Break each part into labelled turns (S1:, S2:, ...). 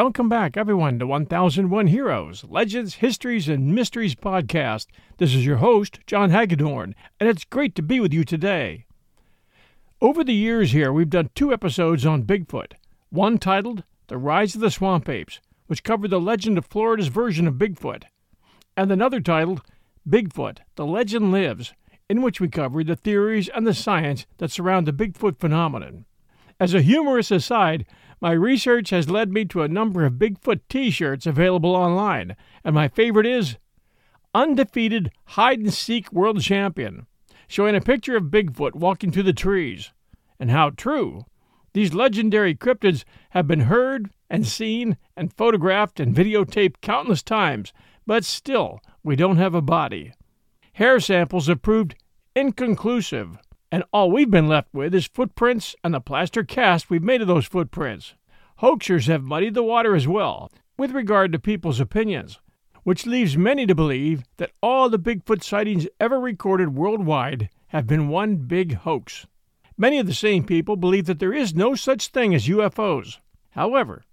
S1: Welcome back, everyone, to 1001 Heroes, Legends, Histories, and Mysteries podcast. This is your host, John Hagedorn, and it's great to be with you today. Over the years here, we've done two episodes on Bigfoot, one titled The Rise of the Swamp Apes, which covered the legend of Florida's version of Bigfoot, and another titled Bigfoot, The Legend Lives, in which we covered the theories and the science that surround the Bigfoot phenomenon. As a humorous aside, my research has led me to a number of Bigfoot t shirts available online, and my favorite is Undefeated Hide and Seek World Champion, showing a picture of Bigfoot walking through the trees. And how true! These legendary cryptids have been heard and seen and photographed and videotaped countless times, but still, we don't have a body. Hair samples have proved inconclusive and all we've been left with is footprints and the plaster cast we've made of those footprints. Hoaxers have muddied the water as well, with regard to people's opinions, which leaves many to believe that all the Bigfoot sightings ever recorded worldwide have been one big hoax. Many of the same people believe that there is no such thing as UFOs. However,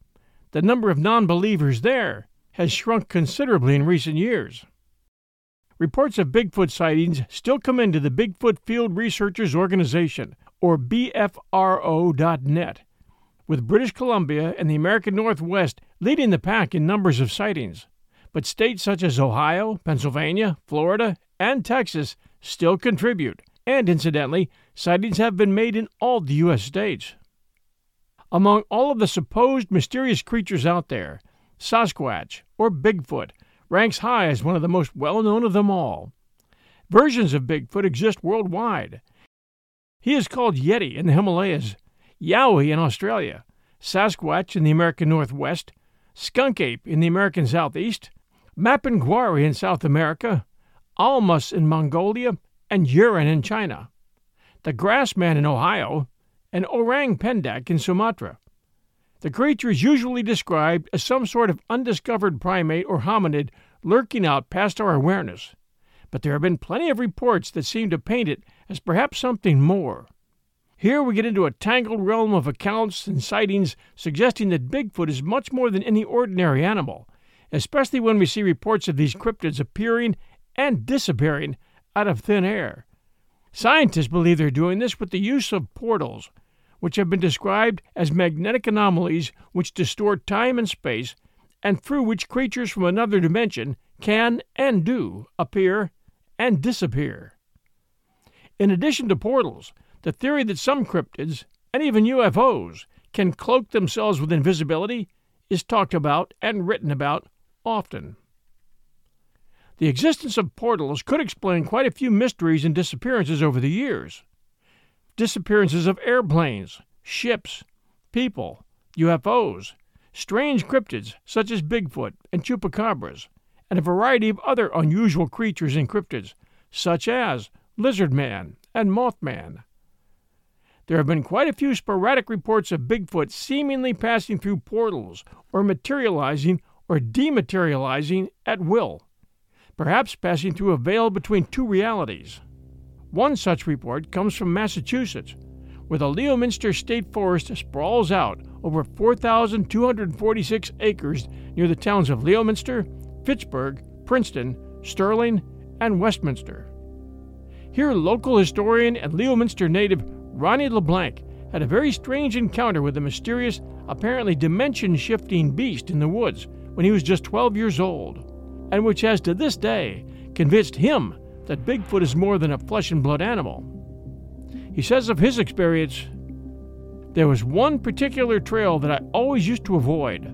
S1: the number of non believers there has shrunk considerably in recent years. Reports of Bigfoot sightings still come into the Bigfoot Field Researchers Organization, or BFRO.net, with British Columbia and the American Northwest leading the pack in numbers of sightings. But states such as Ohio, Pennsylvania, Florida, and Texas still contribute, and incidentally, sightings have been made in all the U.S. states. Among all of the supposed mysterious creatures out there, Sasquatch, or Bigfoot, ranks high as one of the most well known of them all. Versions of Bigfoot exist worldwide. He is called Yeti in the Himalayas, Yowie in Australia, Sasquatch in the American Northwest, Skunk Ape in the American Southeast, Mapinguari in South America, Almas in Mongolia, and Yeren in China, the Grassman in Ohio, and Orang Pendek in Sumatra. The creature is usually described as some sort of undiscovered primate or hominid lurking out past our awareness, but there have been plenty of reports that seem to paint it as perhaps something more. Here we get into a tangled realm of accounts and sightings suggesting that Bigfoot is much more than any ordinary animal, especially when we see reports of these cryptids appearing and disappearing out of thin air. Scientists believe they're doing this with the use of portals, which have been described as magnetic anomalies which distort time and space, and through which creatures from another dimension can and do appear and disappear. In addition to portals, the theory that some cryptids, and even UFOs, can cloak themselves with invisibility is talked about and written about often. The existence of portals could explain quite a few mysteries and disappearances over the years disappearances of airplanes, ships, people, UFOs, strange cryptids such as Bigfoot and chupacabras, and a variety of other unusual creatures and cryptids, such as lizard man and mothman. There have been quite a few sporadic reports of Bigfoot seemingly passing through portals or materializing or dematerializing at will, perhaps passing through a veil between two realities. One such report comes from Massachusetts, where the Leominster State Forest sprawls out over 4,246 acres near the towns of Leominster, Fitchburg, Princeton, Sterling, and Westminster. Here, local historian and Leominster native Ronnie LeBlanc had a very strange encounter with a mysterious, apparently dimension shifting beast in the woods when he was just 12 years old, and which has to this day convinced him that Bigfoot is more than a flesh and blood animal. He says of his experience, there was one particular trail that I always used to avoid.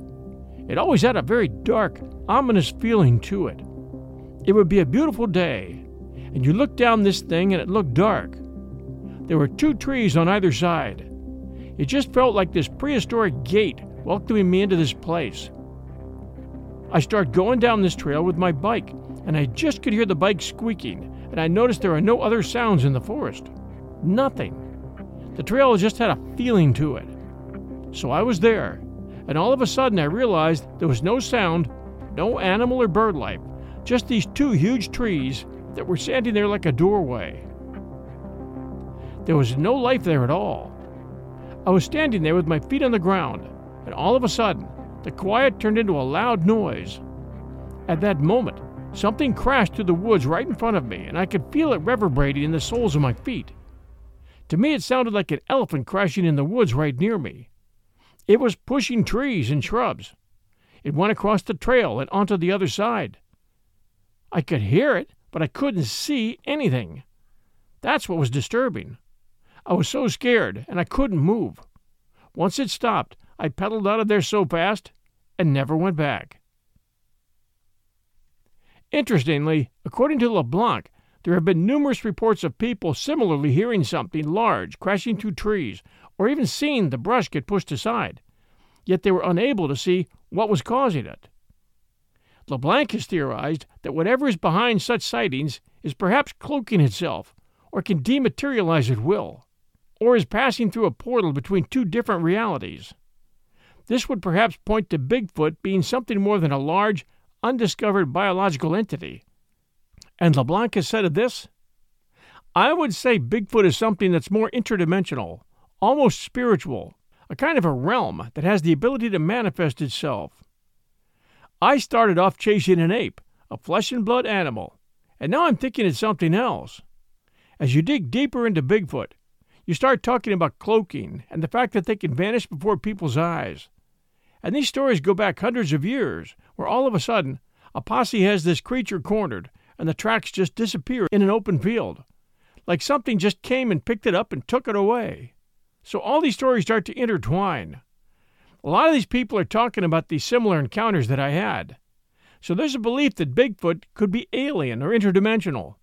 S1: It always had a very dark, ominous feeling to it. It would be a beautiful day, and you looked down this thing and it looked dark. There were two trees on either side. It just felt like this prehistoric gate welcoming me into this place. I start going down this trail with my bike, and I just could hear the bike squeaking, and I noticed there are no other sounds in the forest. Nothing. The trail just had a feeling to it. So I was there, and all of a sudden I realized there was no sound, no animal or bird life, just these two huge trees that were standing there like a doorway. There was no life there at all. I was standing there with my feet on the ground, and all of a sudden, the quiet turned into a loud noise. At that moment, something crashed through the woods right in front of me, and I could feel it reverberating in the soles of my feet. To me, it sounded like an elephant crashing in the woods right near me. It was pushing trees and shrubs. It went across the trail and onto the other side. I could hear it, but I couldn't see anything. That's what was disturbing. I was so scared, and I couldn't move. Once it stopped, I pedaled out of there so fast and never went back. Interestingly, according to LeBlanc, there have been numerous reports of people similarly hearing something large crashing through trees or even seeing the brush get pushed aside, yet they were unable to see what was causing it. LeBlanc has theorized that whatever is behind such sightings is perhaps cloaking itself, or can dematerialize at will, or is passing through a portal between two different realities. This would perhaps point to Bigfoot being something more than a large, undiscovered biological entity. And LeBlanc has said of this I would say Bigfoot is something that's more interdimensional, almost spiritual, a kind of a realm that has the ability to manifest itself. I started off chasing an ape, a flesh and blood animal, and now I'm thinking it's something else. As you dig deeper into Bigfoot, you start talking about cloaking and the fact that they can vanish before people's eyes. And these stories go back hundreds of years, where all of a sudden a posse has this creature cornered and the tracks just disappear in an open field, like something just came and picked it up and took it away. So all these stories start to intertwine. A lot of these people are talking about these similar encounters that I had. So there's a belief that Bigfoot could be alien or interdimensional.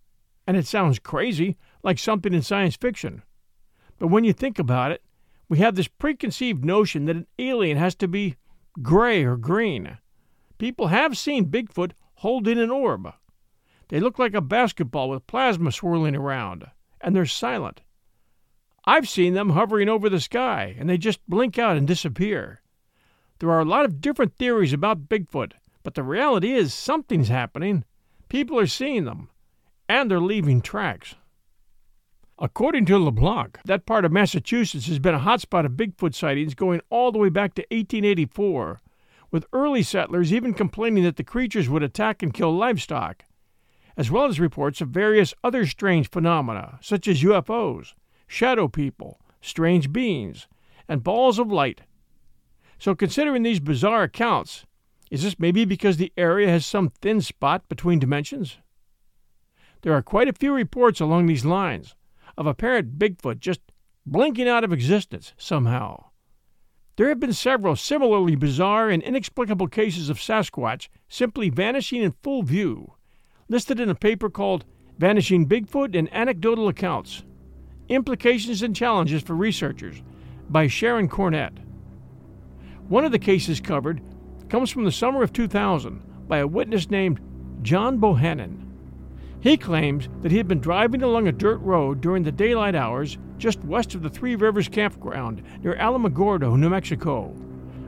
S1: And it sounds crazy, like something in science fiction. But when you think about it, we have this preconceived notion that an alien has to be gray or green. People have seen Bigfoot holding an orb. They look like a basketball with plasma swirling around, and they're silent. I've seen them hovering over the sky, and they just blink out and disappear. There are a lot of different theories about Bigfoot, but the reality is something's happening. People are seeing them, and they're leaving tracks. According to LeBlanc, that part of Massachusetts has been a hotspot of Bigfoot sightings going all the way back to 1884, with early settlers even complaining that the creatures would attack and kill livestock, as well as reports of various other strange phenomena, such as UFOs, shadow people, strange beings, and balls of light. So, considering these bizarre accounts, is this maybe because the area has some thin spot between dimensions? There are quite a few reports along these lines of apparent Bigfoot just blinking out of existence somehow. There have been several similarly bizarre and inexplicable cases of Sasquatch simply vanishing in full view, listed in a paper called Vanishing Bigfoot and Anecdotal Accounts Implications and Challenges for Researchers by Sharon Cornett. One of the cases covered comes from the summer of 2000 by a witness named John Bohannon. He claims that he had been driving along a dirt road during the daylight hours just west of the Three Rivers campground near Alamogordo, New Mexico,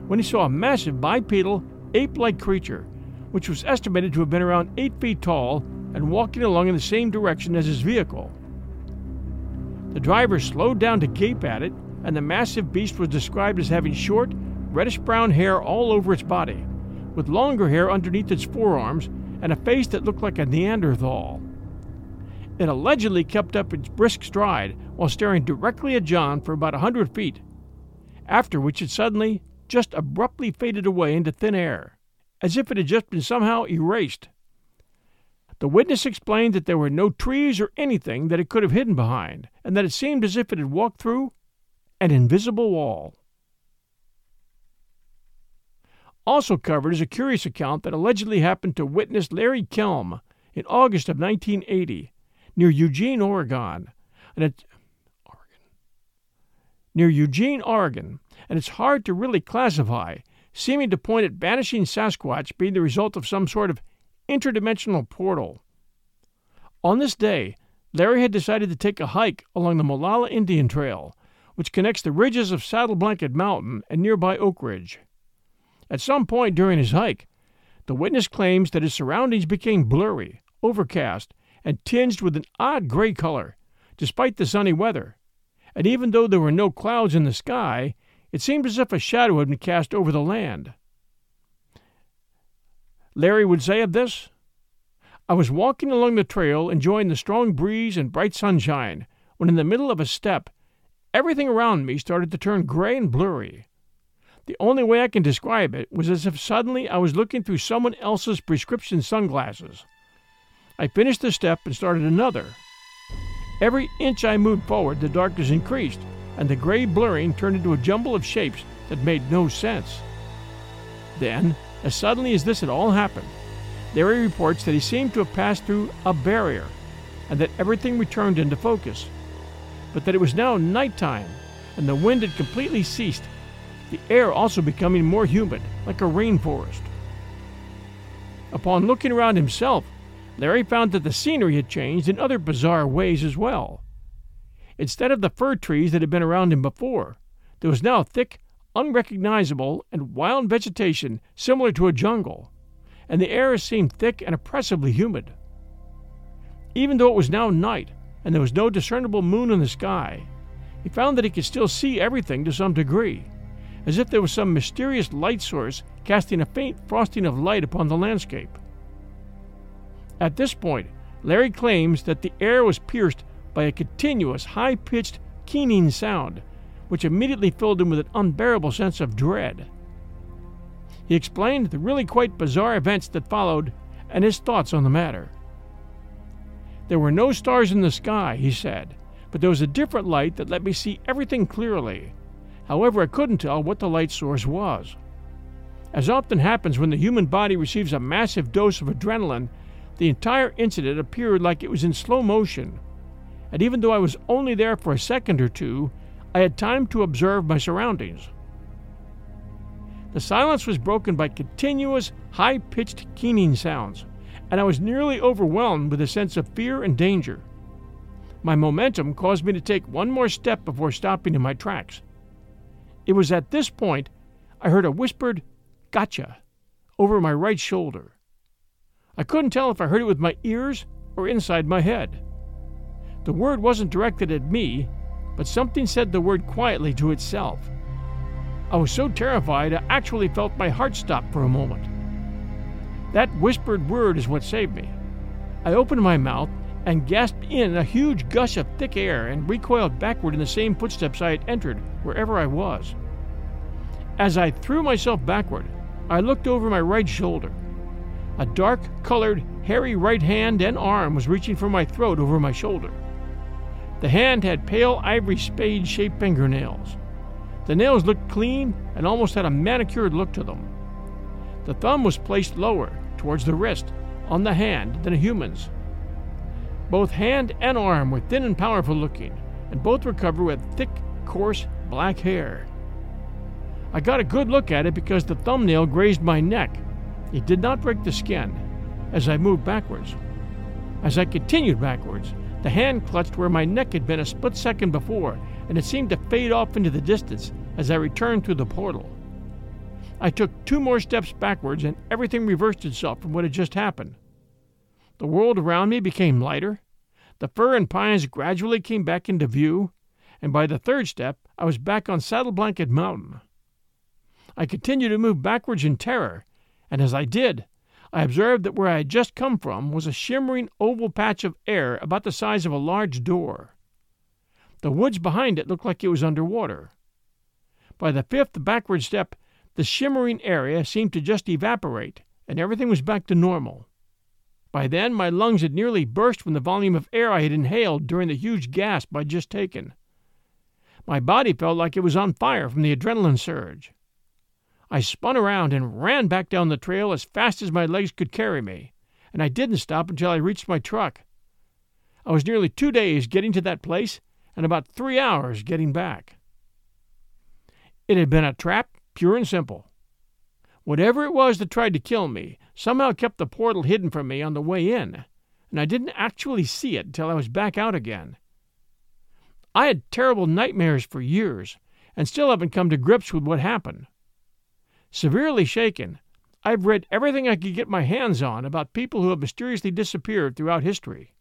S1: when he saw a massive bipedal, ape like creature, which was estimated to have been around 8 feet tall and walking along in the same direction as his vehicle. The driver slowed down to gape at it, and the massive beast was described as having short, reddish brown hair all over its body, with longer hair underneath its forearms and a face that looked like a Neanderthal. It allegedly kept up its brisk stride while staring directly at John for about a hundred feet, after which it suddenly just abruptly faded away into thin air, as if it had just been somehow erased. The witness explained that there were no trees or anything that it could have hidden behind, and that it seemed as if it had walked through an invisible wall. Also covered is a curious account that allegedly happened to witness Larry Kelm in August of 1980 near Eugene, Oregon. And Oregon. Near Eugene, Oregon, and it's hard to really classify, seeming to point at vanishing Sasquatch being the result of some sort of interdimensional portal. On this day, Larry had decided to take a hike along the Molalla Indian Trail, which connects the ridges of Saddle Blanket Mountain and nearby Oak Ridge. At some point during his hike, the witness claims that his surroundings became blurry, overcast, and tinged with an odd gray color, despite the sunny weather. And even though there were no clouds in the sky, it seemed as if a shadow had been cast over the land. Larry would say of this? I was walking along the trail, enjoying the strong breeze and bright sunshine, when in the middle of a step, everything around me started to turn gray and blurry. The only way I can describe it was as if suddenly I was looking through someone else's prescription sunglasses. I finished the step and started another. Every inch I moved forward, the darkness increased, and the gray blurring turned into a jumble of shapes that made no sense. Then, as suddenly as this had all happened, Larry reports that he seemed to have passed through a barrier and that everything returned into focus, but that it was now nighttime and the wind had completely ceased, the air also becoming more humid, like a rainforest. Upon looking around himself, Larry found that the scenery had changed in other bizarre ways as well. Instead of the fir trees that had been around him before, there was now thick, unrecognizable, and wild vegetation similar to a jungle, and the air seemed thick and oppressively humid. Even though it was now night and there was no discernible moon in the sky, he found that he could still see everything to some degree, as if there was some mysterious light source casting a faint frosting of light upon the landscape. At this point, Larry claims that the air was pierced by a continuous, high pitched, keening sound, which immediately filled him with an unbearable sense of dread. He explained the really quite bizarre events that followed and his thoughts on the matter. There were no stars in the sky, he said, but there was a different light that let me see everything clearly. However, I couldn't tell what the light source was. As often happens when the human body receives a massive dose of adrenaline, the entire incident appeared like it was in slow motion, and even though I was only there for a second or two, I had time to observe my surroundings. The silence was broken by continuous, high pitched keening sounds, and I was nearly overwhelmed with a sense of fear and danger. My momentum caused me to take one more step before stopping in my tracks. It was at this point I heard a whispered, Gotcha, over my right shoulder. I couldn't tell if I heard it with my ears or inside my head. The word wasn't directed at me, but something said the word quietly to itself. I was so terrified I actually felt my heart stop for a moment. That whispered word is what saved me. I opened my mouth and gasped in a huge gush of thick air and recoiled backward in the same footsteps I had entered wherever I was. As I threw myself backward, I looked over my right shoulder. A dark colored, hairy right hand and arm was reaching for my throat over my shoulder. The hand had pale ivory spade shaped fingernails. The nails looked clean and almost had a manicured look to them. The thumb was placed lower, towards the wrist, on the hand than a human's. Both hand and arm were thin and powerful looking, and both were covered with thick, coarse, black hair. I got a good look at it because the thumbnail grazed my neck it did not break the skin as I moved backwards. As I continued backwards, the hand clutched where my neck had been a split second before, and it seemed to fade off into the distance as I returned through the portal. I took two more steps backwards, and everything reversed itself from what had just happened. The world around me became lighter, the fir and pines gradually came back into view, and by the third step I was back on Saddle Blanket Mountain. I continued to move backwards in terror, and as I did, I observed that where I had just come from was a shimmering oval patch of air about the size of a large door. The woods behind it looked like it was under water. By the fifth backward step, the shimmering area seemed to just evaporate, and everything was back to normal. By then, my lungs had nearly burst from the volume of air I had inhaled during the huge gasp I'd just taken. My body felt like it was on fire from the adrenaline surge. I spun around and ran back down the trail as fast as my legs could carry me, and I didn't stop until I reached my truck. I was nearly two days getting to that place and about three hours getting back. It had been a trap, pure and simple. Whatever it was that tried to kill me somehow kept the portal hidden from me on the way in, and I didn't actually see it until I was back out again. I had terrible nightmares for years, and still haven't come to grips with what happened. Severely shaken, I've read everything I could get my hands on about people who have mysteriously disappeared throughout history,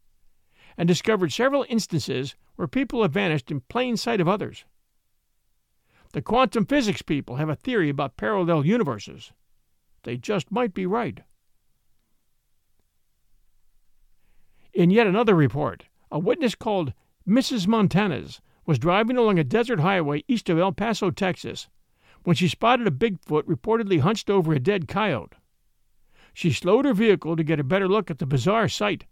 S1: and discovered several instances where people have vanished in plain sight of others. The quantum physics people have a theory about parallel universes. They just might be right. In yet another report, a witness called Mrs. Montanez was driving along a desert highway east of El Paso, Texas, when she spotted a Bigfoot reportedly hunched over a dead coyote. She slowed her vehicle to get a better look at the bizarre sight,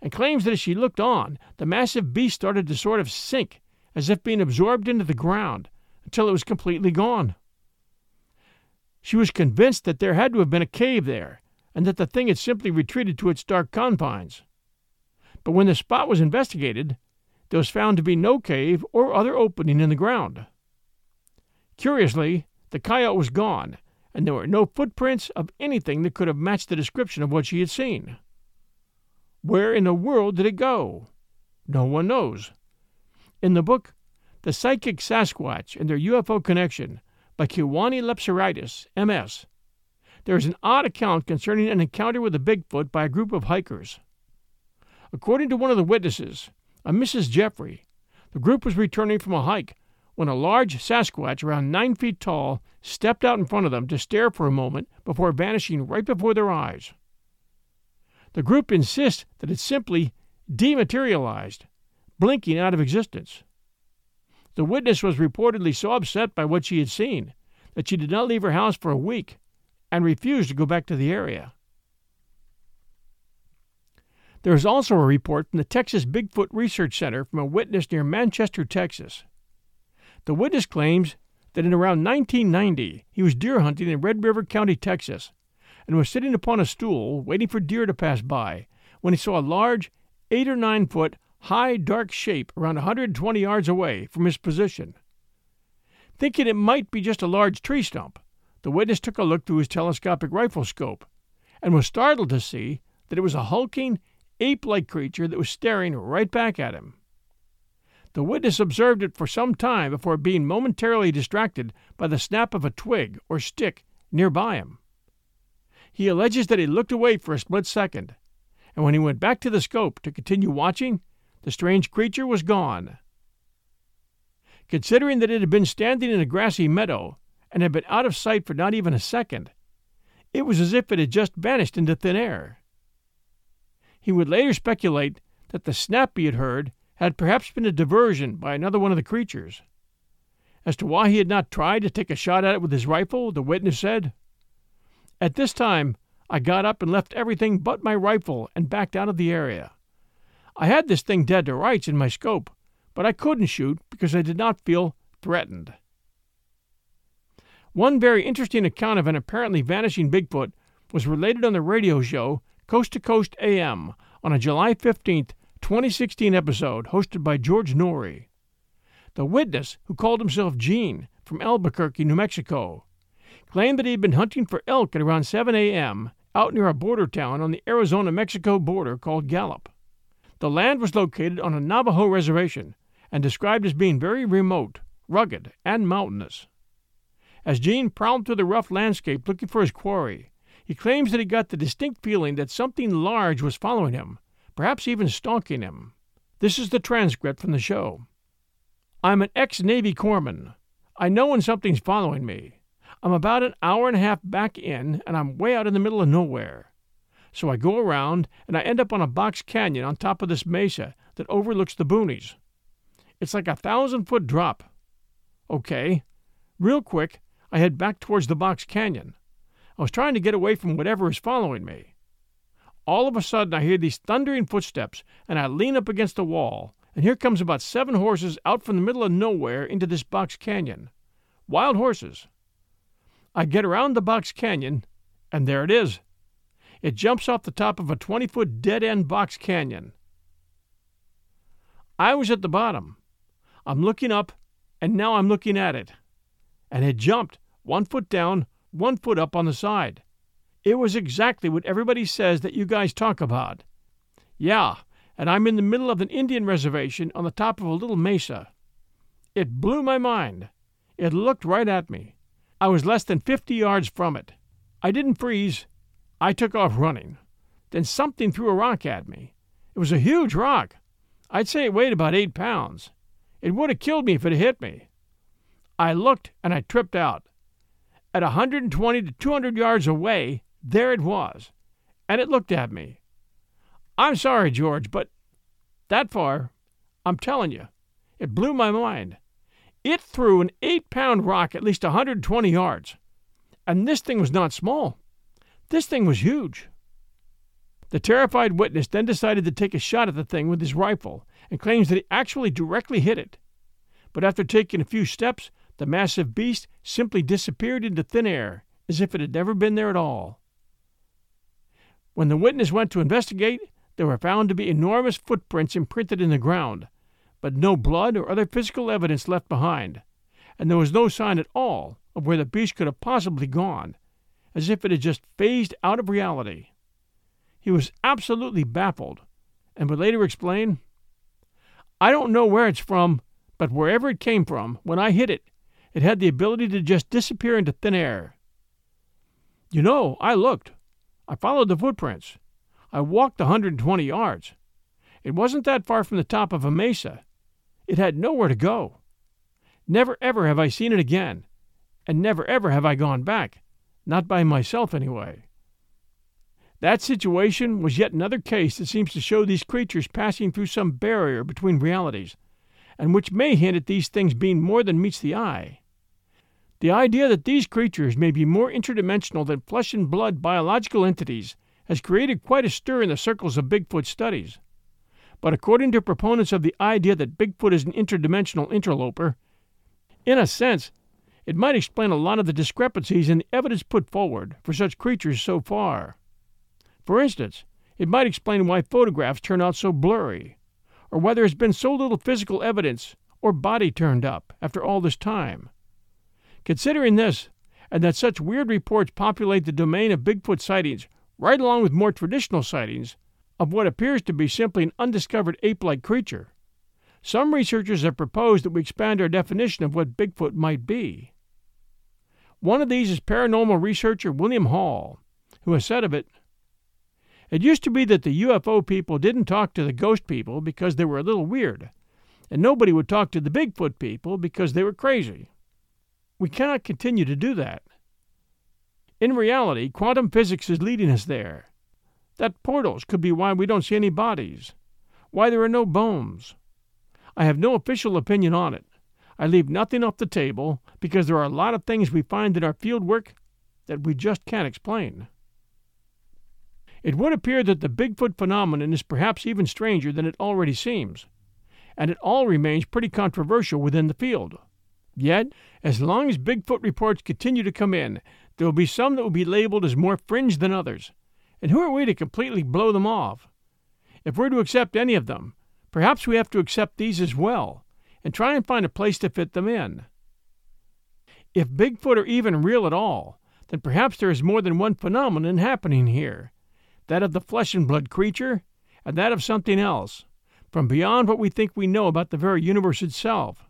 S1: and claims that as she looked on, the massive beast started to sort of sink, as if being absorbed into the ground, until it was completely gone. She was convinced that there had to have been a cave there, and that the thing had simply retreated to its dark confines. But when the spot was investigated, there was found to be no cave or other opening in the ground. Curiously, the coyote was gone, and there were no footprints of anything that could have matched the description of what she had seen. Where in the world did it go? No one knows. In the book, The Psychic Sasquatch and Their UFO Connection by Kewaunee Lapseritis, MS, there is an odd account concerning an encounter with a Bigfoot by a group of hikers. According to one of the witnesses, a Mrs. Jeffrey, the group was returning from a hike when a large Sasquatch around nine feet tall stepped out in front of them to stare for a moment before vanishing right before their eyes. The group insists that it simply dematerialized, blinking out of existence. The witness was reportedly so upset by what she had seen that she did not leave her house for a week and refused to go back to the area. There is also a report from the Texas Bigfoot Research Center from a witness near Manchester, Texas. The witness claims that in around 1990 he was deer hunting in Red River County, Texas, and was sitting upon a stool waiting for deer to pass by when he saw a large, eight or nine foot, high, dark shape around 120 yards away from his position. Thinking it might be just a large tree stump, the witness took a look through his telescopic rifle scope and was startled to see that it was a hulking, ape like creature that was staring right back at him. The witness observed it for some time before being momentarily distracted by the snap of a twig or stick nearby him. He alleges that he looked away for a split second, and when he went back to the scope to continue watching, the strange creature was gone. Considering that it had been standing in a grassy meadow and had been out of sight for not even a second, it was as if it had just vanished into thin air. He would later speculate that the snap he had heard had perhaps been a diversion by another one of the creatures. As to why he had not tried to take a shot at it with his rifle, the witness said, At this time, I got up and left everything but my rifle and backed out of the area. I had this thing dead to rights in my scope, but I couldn't shoot because I did not feel threatened. One very interesting account of an apparently vanishing Bigfoot was related on the radio show Coast to Coast AM on a July 15, 2016 episode hosted by George Noory. The witness, who called himself Gene from Albuquerque, New Mexico, claimed that he had been hunting for elk at around 7 a.m. out near a border town on the Arizona Mexico border called Gallup. The land was located on a Navajo reservation and described as being very remote, rugged, and mountainous. As Gene prowled through the rough landscape looking for his quarry, he claims that he got the distinct feeling that something large was following him, perhaps even stalking him. This is the transcript from the show. I'm an ex Navy corpsman. I know when something's following me. I'm about an hour and a half back in, and I'm way out in the middle of nowhere. So I go around, and I end up on a box canyon on top of this mesa that overlooks the boonies. It's like a thousand foot drop. Okay. Real quick, I head back towards the box canyon. I was trying to get away from whatever is following me. All of a sudden, I hear these thundering footsteps, and I lean up against the wall, and here comes about seven horses out from the middle of nowhere into this box canyon. Wild horses. I get around the box canyon, and there it is. It jumps off the top of a 20 foot dead end box canyon. I was at the bottom. I'm looking up, and now I'm looking at it. And it jumped, one foot down, one foot up on the side. It was exactly what everybody says that you guys talk about. Yeah, and I'm in the middle of an Indian reservation on the top of a little mesa. It blew my mind. It looked right at me. I was less than 50 yards from it. I didn't freeze. I took off running. Then something threw a rock at me. It was a huge rock. I'd say it weighed about eight pounds. It would have killed me if it had hit me. I looked and I tripped out. At a 120 to 200 yards away, there it was, and it looked at me. I'm sorry, George, but that far, I'm telling you, it blew my mind. It threw an eight pound rock at least a 120 yards. And this thing was not small. This thing was huge. The terrified witness then decided to take a shot at the thing with his rifle and claims that he actually directly hit it. But after taking a few steps, the massive beast simply disappeared into thin air as if it had never been there at all. When the witness went to investigate, there were found to be enormous footprints imprinted in the ground, but no blood or other physical evidence left behind, and there was no sign at all of where the beast could have possibly gone, as if it had just phased out of reality. He was absolutely baffled, and would later explain I don't know where it's from, but wherever it came from, when I hit it, it had the ability to just disappear into thin air. You know, I looked. I followed the footprints. I walked a 120 yards. It wasn't that far from the top of a mesa. It had nowhere to go. Never ever have I seen it again, and never ever have I gone back, not by myself anyway. That situation was yet another case that seems to show these creatures passing through some barrier between realities, and which may hint at these things being more than meets the eye. The idea that these creatures may be more interdimensional than flesh and blood biological entities has created quite a stir in the circles of Bigfoot studies. But according to proponents of the idea that Bigfoot is an interdimensional interloper, in a sense, it might explain a lot of the discrepancies in the evidence put forward for such creatures so far. For instance, it might explain why photographs turn out so blurry, or why there has been so little physical evidence or body turned up after all this time. Considering this, and that such weird reports populate the domain of Bigfoot sightings right along with more traditional sightings of what appears to be simply an undiscovered ape like creature, some researchers have proposed that we expand our definition of what Bigfoot might be. One of these is paranormal researcher William Hall, who has said of it it used to be that the UFO people didn't talk to the ghost people because they were a little weird, and nobody would talk to the Bigfoot people because they were crazy. We cannot continue to do that. In reality, quantum physics is leading us there. That portals could be why we don't see any bodies, why there are no bones. I have no official opinion on it. I leave nothing off the table because there are a lot of things we find in our field work that we just can't explain. It would appear that the Bigfoot phenomenon is perhaps even stranger than it already seems, and it all remains pretty controversial within the field. Yet, as long as Bigfoot reports continue to come in, there will be some that will be labeled as more fringe than others. And who are we to completely blow them off? If we're to accept any of them, perhaps we have to accept these as well, and try and find a place to fit them in. If Bigfoot are even real at all, then perhaps there is more than one phenomenon happening here, that of the flesh and blood creature, and that of something else, from beyond what we think we know about the very universe itself.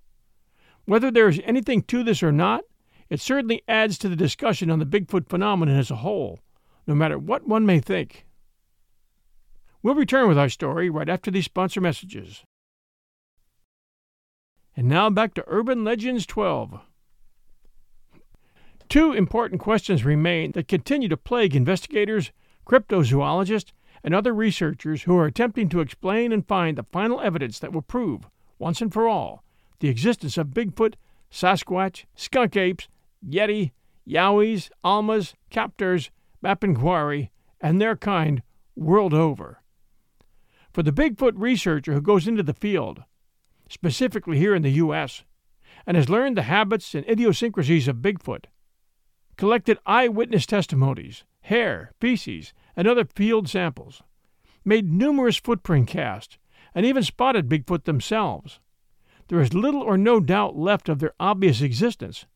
S1: Whether there is anything to this or not, it certainly adds to the discussion on the Bigfoot phenomenon as a whole, no matter what one may think. We'll return with our story right after these sponsor messages. And now back to Urban Legends 12. Two important questions remain that continue to plague investigators cryptozoologists, and other researchers who are attempting to explain and find the final evidence that will prove, once and for all, the existence of Bigfoot, Sasquatch, skunk apes, Yeti, Yowies, Almas, Kaptars, Mapinguari, and their kind world over. For the Bigfoot researcher who goes into the field, specifically here in the U.S., and has learned the habits and idiosyncrasies of Bigfoot, collected eyewitness testimonies, hair, feces, and other field samples, made numerous footprint casts, and even spotted Bigfoot themselves. There is little or no doubt left of their obvious existence.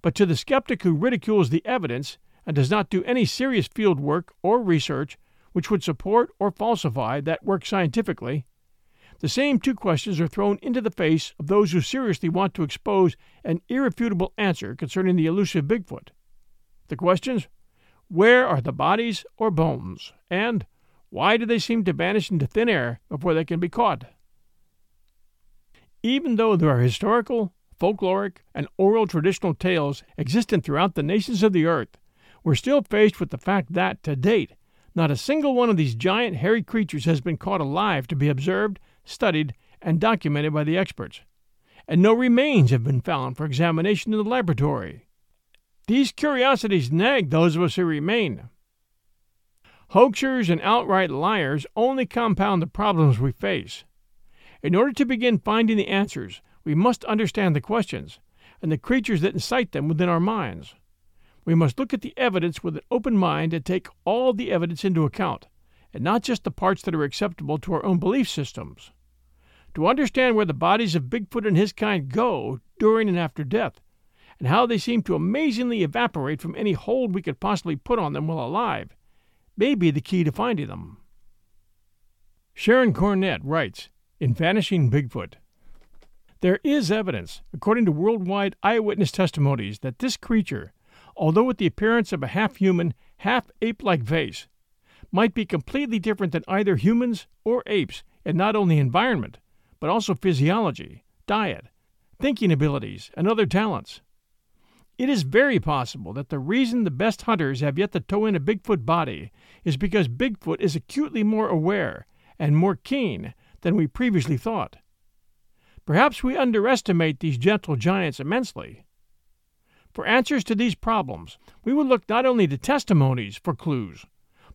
S1: But to the skeptic who ridicules the evidence and does not do any serious field work or research which would support or falsify that work scientifically, the same two questions are thrown into the face of those who seriously want to expose an irrefutable answer concerning the elusive Bigfoot. The questions where are the bodies or bones? And why do they seem to vanish into thin air before they can be caught? Even though there are historical, folkloric, and oral traditional tales existent throughout the nations of the earth, we're still faced with the fact that, to date, Not a single one of these giant hairy creatures has been caught alive to be observed, studied, and documented by the experts, and no remains have been found for examination in the laboratory. These curiosities nag those of us who remain. Hoaxers and outright liars only compound the problems we face. In order to begin finding the answers, we must understand the questions and the creatures that incite them within our minds. We must look at the evidence with an open mind and take all the evidence into account, and not just the parts that are acceptable to our own belief systems. To understand where the bodies of Bigfoot and his kind go during and after death, and how they seem to amazingly evaporate from any hold we could possibly put on them while alive, may be the key to finding them. Sharon Cornett writes in Vanishing Bigfoot There is evidence, according to worldwide eyewitness testimonies, that this creature, although with the appearance of a half human, half ape like face, might be completely different than either humans or apes in not only environment, but also physiology, diet, thinking abilities, and other talents. It is very possible that the reason the best hunters have yet to tow in a Bigfoot body is because Bigfoot is acutely more aware and more keen than we previously thought. Perhaps we underestimate these gentle giants immensely. For answers to these problems, we will look not only to testimonies for clues,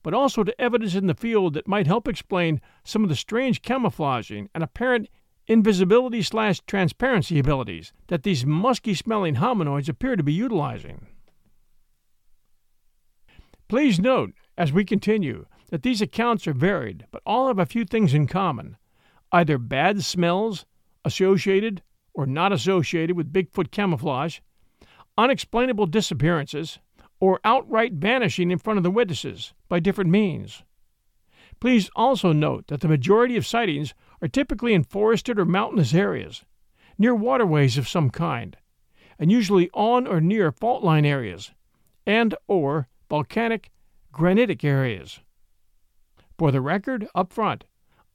S1: but also to evidence in the field that might help explain some of the strange camouflaging and apparent invisibility slash transparency abilities that these musky smelling hominoids appear to be utilizing. Please note, as we continue, that these accounts are varied, but all have a few things in common either bad smells associated or not associated with Bigfoot camouflage, unexplainable disappearances, or outright vanishing in front of the witnesses by different means. Please also note that the majority of sightings are typically in forested or mountainous areas, near waterways of some kind, and usually on or near fault line areas and or volcanic granitic areas. For the record, up front,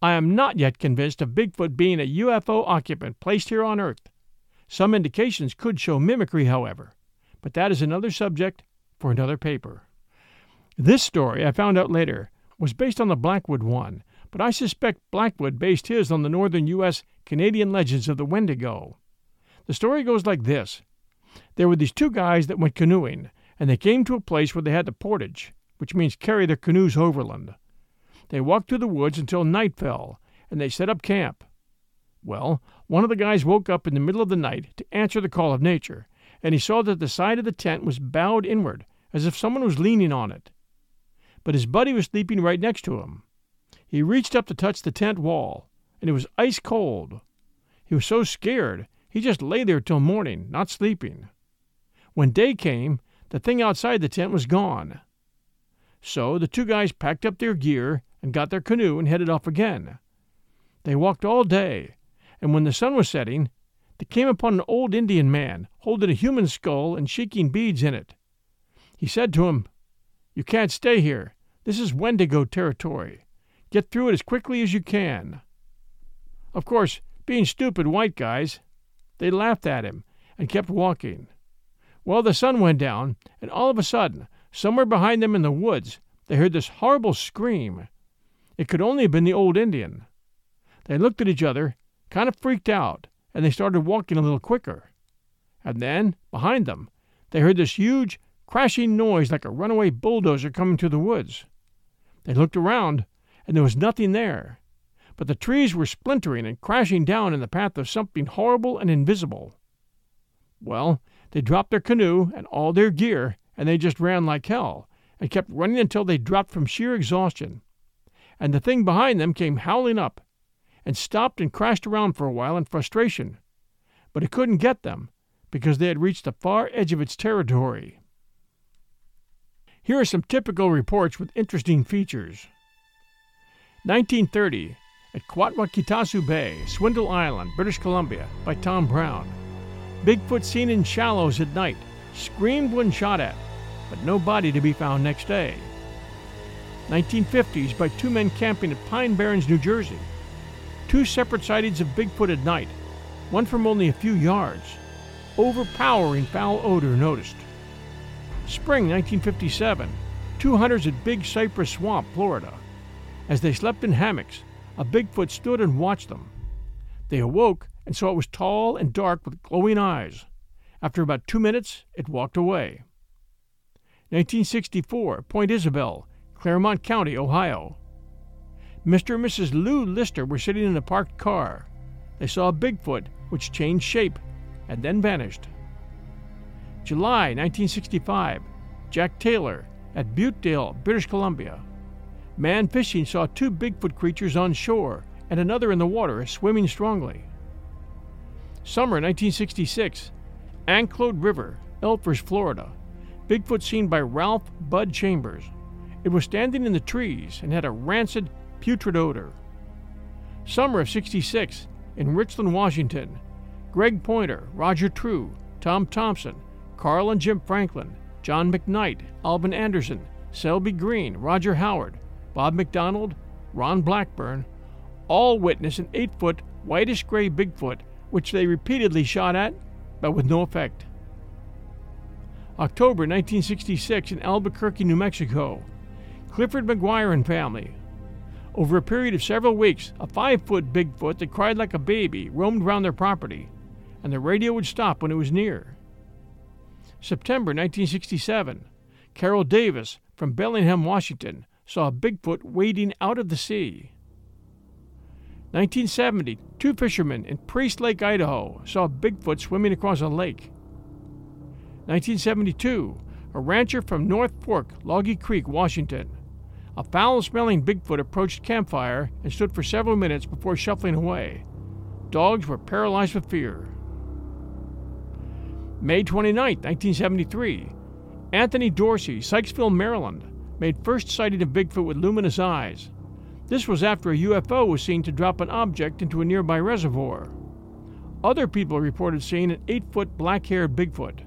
S1: I am not yet convinced of Bigfoot being a UFO occupant placed here on Earth. Some indications could show mimicry, however, but that is another subject for another paper. This story, I found out later, was based on the Blackwood one, but I suspect Blackwood based his on the northern U.S. Canadian legends of the Wendigo. The story goes like this There were these two guys that went canoeing, and they came to a place where they had to portage, which means carry their canoes overland. They walked through the woods until night fell, and they set up camp. Well, one of the guys woke up in the middle of the night to answer the call of nature, and he saw that the side of the tent was bowed inward, as if someone was leaning on it. But his buddy was sleeping right next to him. He reached up to touch the tent wall, and it was ice cold. He was so scared, he just lay there till morning, not sleeping. When day came, the thing outside the tent was gone. So the two guys packed up their gear and got their canoe and headed off again. They walked all day, and when the sun was setting, they came upon an old Indian man holding a human skull and shaking beads in it. He said to him, You can't stay here. This is Wendigo territory. Get through it as quickly as you can. Of course, being stupid white guys, they laughed at him and kept walking. Well, the sun went down, and all of a sudden, somewhere behind them in the woods, they heard this horrible scream. It could only have been the old Indian. They looked at each other, kind of freaked out, and they started walking a little quicker. And then, behind them, they heard this huge, crashing noise like a runaway bulldozer coming through the woods. They looked around, and there was nothing there, but the trees were splintering and crashing down in the path of something horrible and invisible. Well, they dropped their canoe and all their gear, and they just ran like hell, and kept running until they dropped from sheer exhaustion. And the thing behind them came howling up, and stopped and crashed around for a while in frustration. But it couldn't get them because they had reached the far edge of its territory. Here are some typical reports with interesting features. 1930, at Kwatwakitasu Bay, Swindle Island, British Columbia, by Tom Brown. Bigfoot seen in shallows at night, screamed when shot at, but no body to be found next day. 1950s, by two men camping at Pine Barrens, New Jersey two separate sightings of Bigfoot at night, one from only a few yards. Overpowering foul odor noticed. Spring 1957, two hunters at Big Cypress Swamp, Florida. As they slept in hammocks, a Bigfoot stood and watched them. They awoke and saw it was tall and dark with glowing eyes. After about two minutes, it walked away. 1964, Point Isabel, Clermont County, Ohio. Mr. and Mrs. Lou Lister were sitting in a parked car. They saw a Bigfoot which changed shape and then vanished. July 1965, Jack Taylor at Butedale, British Columbia. Man fishing saw two Bigfoot creatures on shore and another in the water swimming strongly. Summer 1966, Anclote River, Elfers, Florida. Bigfoot seen by Ralph Bud Chambers. It was standing in the trees and had a rancid, putrid odor. Summer of 66, in Richland, Washington. Greg Pointer, Roger True, Tom Thompson, Carl and Jim Franklin, John McKnight, Alvin Anderson, Selby Green, Roger Howard, Bob McDonald, Ron Blackburn, all witnessed an eight foot, whitish gray Bigfoot, which they repeatedly shot at, but with no effect. October 1966 in Albuquerque, New Mexico. Clifford McGuire and family. Over a period of several weeks, a five foot Bigfoot that cried like a baby roamed around their property, and the radio would stop when it was near. September 1967, Carol Davis from Bellingham, Washington, saw a Bigfoot wading out of the sea. 1970, two fishermen in Priest Lake, Idaho, saw a Bigfoot swimming across a lake. 1972, a rancher from North Fork, Loggy Creek, Washington. A foul smelling Bigfoot approached campfire and stood for several minutes before shuffling away. Dogs were paralyzed with fear. May 29, 1973, Anthony Dorsey, Sykesville, Maryland, made first sighting of Bigfoot with luminous eyes. This was after a UFO was seen to drop an object into a nearby reservoir. Other people reported seeing an eight foot black haired Bigfoot.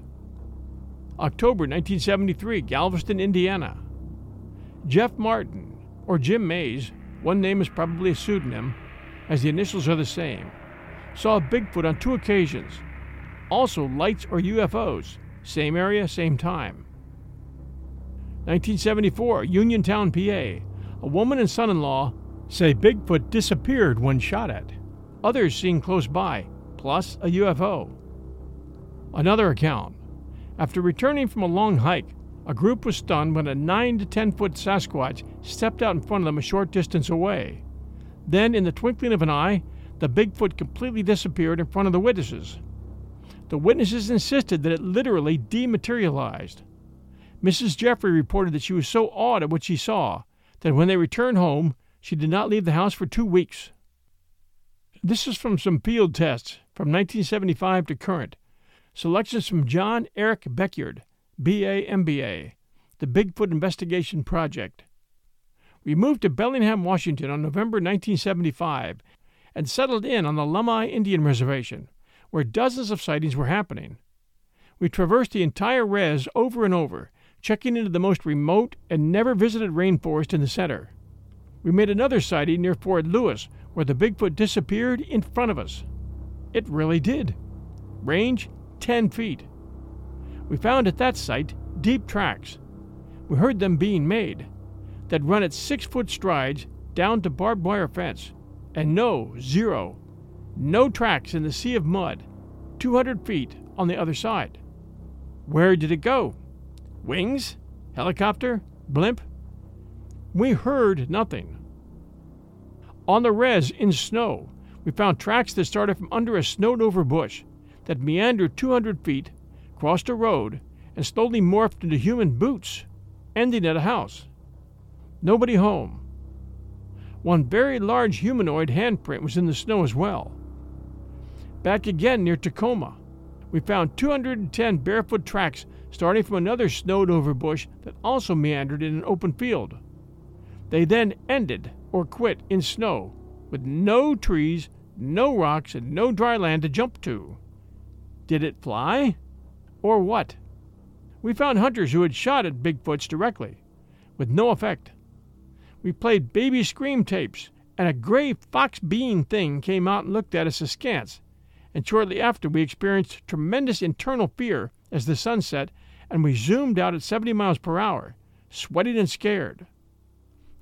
S1: October 1973, Galveston, Indiana. Jeff Martin, or Jim Mays, one name is probably a pseudonym, as the initials are the same, saw Bigfoot on two occasions also, lights or UFOs. Same area, same time. 1974, Uniontown, PA. A woman and son in law say Bigfoot disappeared when shot at. Others seen close by, plus a UFO. Another account. After returning from a long hike, a group was stunned when a 9 to 10 foot Sasquatch stepped out in front of them a short distance away. Then, in the twinkling of an eye, the Bigfoot completely disappeared in front of the witnesses. The witnesses insisted that it literally dematerialized. Mrs. Jeffrey reported that she was so awed at what she saw that when they returned home, she did not leave the house for two weeks. This is from some field tests from 1975 to current. Selections from John Eric Beckjord, BA MBA, the Bigfoot Investigation Project. We moved to Bellingham, Washington on November 1975 and settled in on the Lummi Indian Reservation where dozens of sightings were happening. We traversed the entire res over and over, checking into the most remote and never visited rainforest in the center. We made another sighting near Fort Lewis, where the Bigfoot disappeared in front of us. It really did. Range 10 feet. We found at that site deep tracks. We heard them being made that run at six foot strides down to barbed wire fence. And no, zero, no tracks in the sea of mud, 200 feet on the other side. Where did it go? Wings? Helicopter? Blimp? We heard nothing. On the res in snow, we found tracks that started from under a snowed over bush that meandered 200 feet, crossed a road, and slowly morphed into human boots, ending at a house. Nobody home. One very large humanoid handprint was in the snow as well. Back again near Tacoma, we found 210 barefoot tracks starting from another snowed over bush that also meandered in an open field. They then ended or quit in snow with no trees, no rocks, and no dry land to jump to. Did it fly? Or what? We found hunters who had shot at Bigfoots directly, with no effect. We played baby scream tapes, and a gray fox bean thing came out and looked at us askance and shortly after we experienced tremendous internal fear as the sun set and we zoomed out at 70 miles per hour, sweating and scared.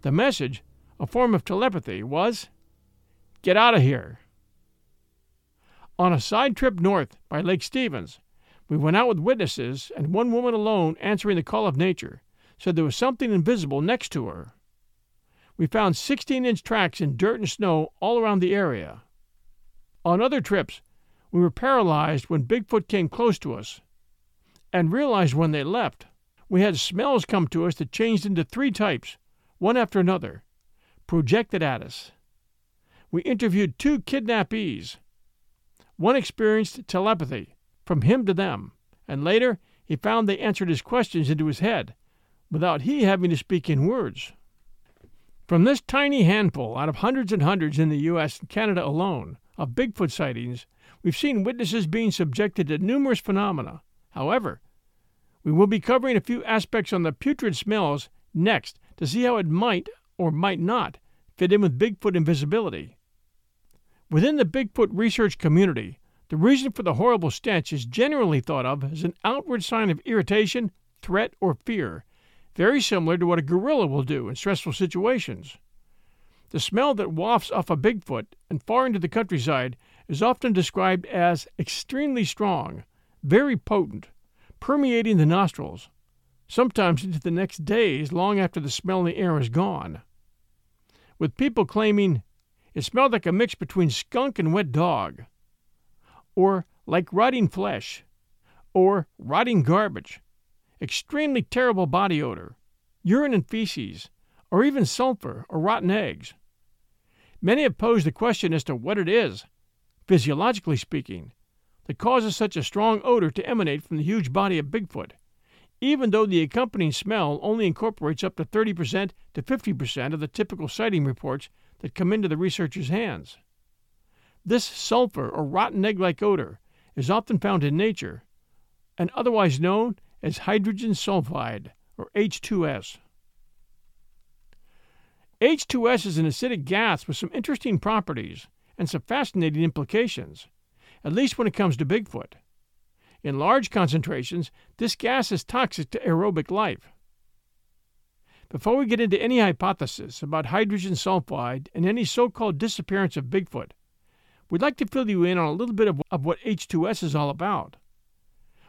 S1: The message, a form of telepathy, was Get out of here. On a side trip north by Lake Stevens, we went out with witnesses, and one woman alone, answering the call of nature, said there was something invisible next to her. We found 16 inch tracks in dirt and snow all around the area. On other trips, we were paralyzed when Bigfoot came close to us, and realized when they left. We had smells come to us that changed into three types, one after another, projected at us. We interviewed two kidnappees. One experienced telepathy from him to them, and later he found they answered his questions into his head without he having to speak in words. From this tiny handful out of hundreds and hundreds in the U.S. and Canada alone of Bigfoot sightings, we've seen witnesses being subjected to numerous phenomena. However, we will be covering a few aspects on the putrid smells next to see how it might or might not fit in with Bigfoot invisibility. Within the Bigfoot research community, the reason for the horrible stench is generally thought of as an outward sign of irritation, threat, or fear, very similar to what a gorilla will do in stressful situations. The smell that wafts off a Bigfoot and far into the countryside is often described as extremely strong, very potent, permeating the nostrils, sometimes into the next days long after the smell in the air is gone. With people claiming it smelled like a mix between skunk and wet dog, or like rotting flesh, or rotting garbage, extremely terrible body odor, urine and feces, or even sulfur or rotten eggs. Many have posed the question as to what it is, physiologically speaking, that causes such a strong odor to emanate from the huge body of Bigfoot, even though the accompanying smell only incorporates up to 30% to 50% of the typical sighting reports that come into the researcher's hands. This sulfur or rotten egg like odor is often found in nature and otherwise known as hydrogen sulfide or H2S. H2S is an acidic gas with some interesting properties and some fascinating implications at least when it comes to Bigfoot. In large concentrations, this gas is toxic to aerobic life. Before we get into any hypothesis about hydrogen sulfide and any so called disappearance of Bigfoot, we'd like to fill you in on a little bit of, of what H2S is all about.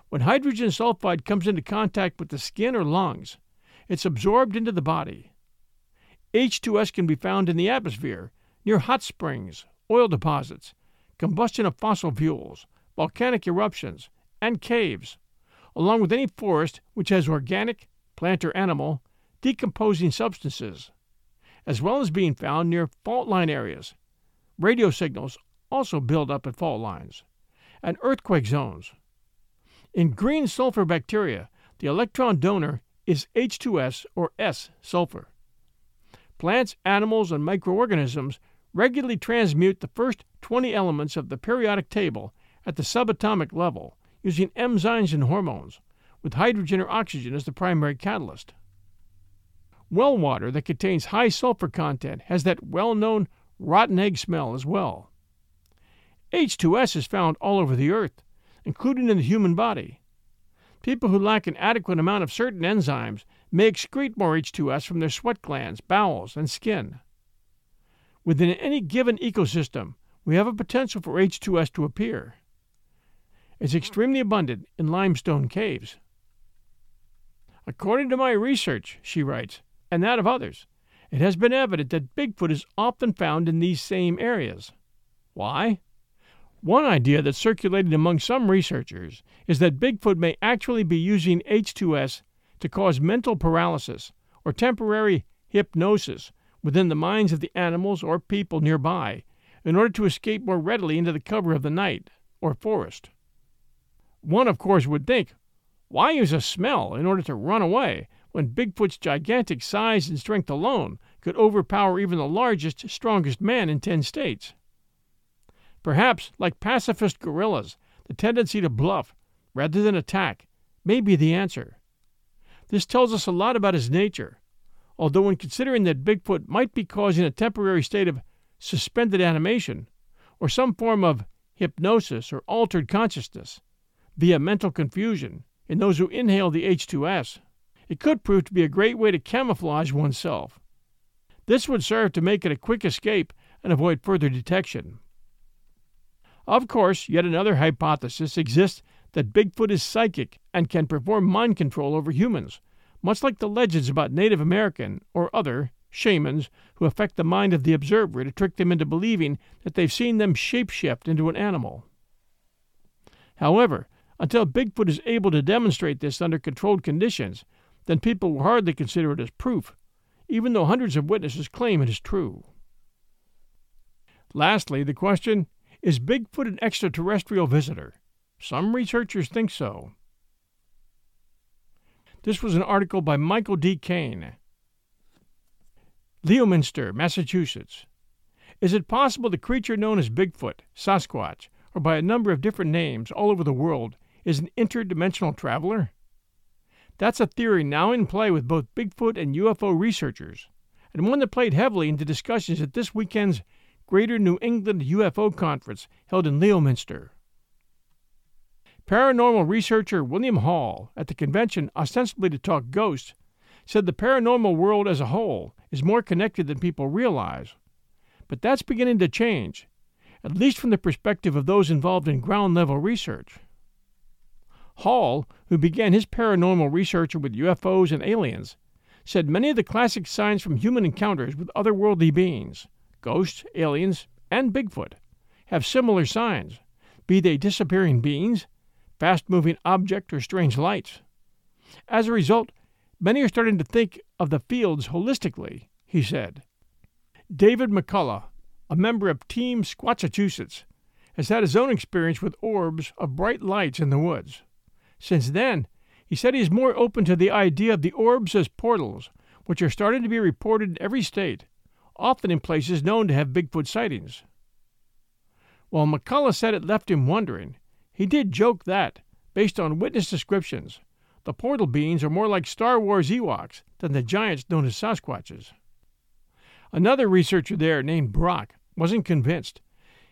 S1: When hydrogen sulfide comes into contact with the skin or lungs, it's absorbed into the body. H2S can be found in the atmosphere, near hot springs, oil deposits, combustion of fossil fuels, volcanic eruptions, and caves, along with any forest which has organic, plant or animal, decomposing substances, as well as being found near fault line areas. Radio signals also build up at fault lines, and earthquake zones. In green sulfur bacteria, the electron donor is H2S or S sulfur. Plants, animals, and microorganisms regularly transmute the first 20 elements of the periodic table at the subatomic level using enzymes and hormones, with hydrogen or oxygen as the primary catalyst. Well water that contains high sulfur content has that well known rotten egg smell as well. H2S is found all over the earth, including in the human body. People who lack an adequate amount of certain enzymes may excrete more H2S from their sweat glands, bowels, and skin. Within any given ecosystem, we have a potential for H2S to appear. It's extremely abundant in limestone caves. According to my research, she writes, and that of others, it has been evident that Bigfoot is often found in these same areas. Why? One idea that's circulated among some researchers is that Bigfoot may actually be using H2S to cause mental paralysis or temporary hypnosis within the minds of the animals or people nearby in order to escape more readily into the cover of the night or forest. One, of course, would think, why use a smell in order to run away when Bigfoot's gigantic size and strength alone could overpower even the largest, strongest man in ten states? Perhaps, like pacifist guerrillas, the tendency to bluff rather than attack may be the answer. This tells us a lot about his nature although when considering that Bigfoot might be causing a temporary state of suspended animation or some form of hypnosis or altered consciousness via mental confusion in those who inhale the H2S, it could prove to be a great way to camouflage oneself. This would serve to make it a quick escape and avoid further detection. Of course, yet another hypothesis exists that Bigfoot is psychic and can perform mind control over humans, much like the legends about Native American or other shamans who affect the mind of the observer to trick them into believing that they've seen them shapeshift into an animal. However, until Bigfoot is able to demonstrate this under controlled conditions, then people will hardly consider it as proof, even though hundreds of witnesses claim it is true. Lastly, the question is Bigfoot an extraterrestrial visitor? Some researchers think so. This was an article by Michael D. Kane. Leominster, Massachusetts. Is it possible the creature known as Bigfoot, Sasquatch, or by a number of different names all over the world, is an interdimensional traveler? That's a theory now in play with both Bigfoot and UFO researchers, and one that played heavily into discussions at this weekend's Greater New England UFO Conference held in Leominster. Paranormal researcher William Hall, at the convention ostensibly to talk ghosts, said the paranormal world as a whole is more connected than people realize. But that's beginning to change, at least from the perspective of those involved in ground level research. Hall, who began his paranormal research with UFOs and aliens, said many of the classic signs from human encounters with otherworldly beings ghosts, aliens, and Bigfoot have similar signs, be they disappearing beings, fast moving objects, or strange lights. As a result, many are starting to think of the fields holistically, he said. David McCullough, a member of Team Squatchachusetts, has had his own experience with orbs of bright lights in the woods. Since then, he said he is more open to the idea of the orbs as portals, which are starting to be reported in every state, often in places known to have Bigfoot sightings. While McCullough said it left him wondering, he did joke that, based on witness descriptions, the portal beings are more like Star Wars Ewoks than the giants known as Sasquatches. Another researcher there, named Brock, wasn't convinced.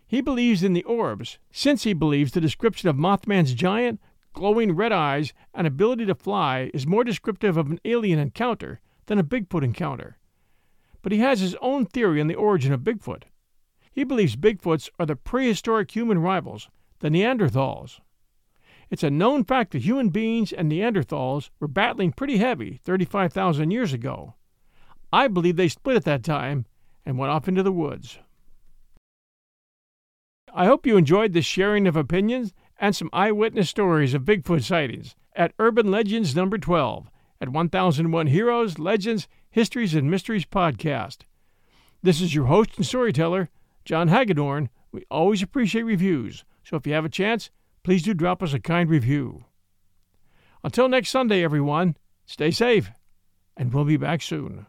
S1: He believes in the orbs, since he believes the description of Mothman's giant, glowing red eyes, and ability to fly is more descriptive of an alien encounter than a Bigfoot encounter but he has his own theory on the origin of Bigfoot. He believes Bigfoots are the prehistoric human rivals, the Neanderthals. It's a known fact that human beings and Neanderthals were battling pretty heavy 35,000 years ago. I believe they split at that time and went off into the woods. I hope you enjoyed this sharing of opinions and some eyewitness stories of Bigfoot sightings at Urban Legends number 12 at 1001 Heroes, Legends, Histories, and Mysteries podcast. This is your host and storyteller, John Hagedorn. We always appreciate reviews, so if you have a chance, please do drop us a kind review. Until next Sunday, everyone, stay safe, and we'll be back soon.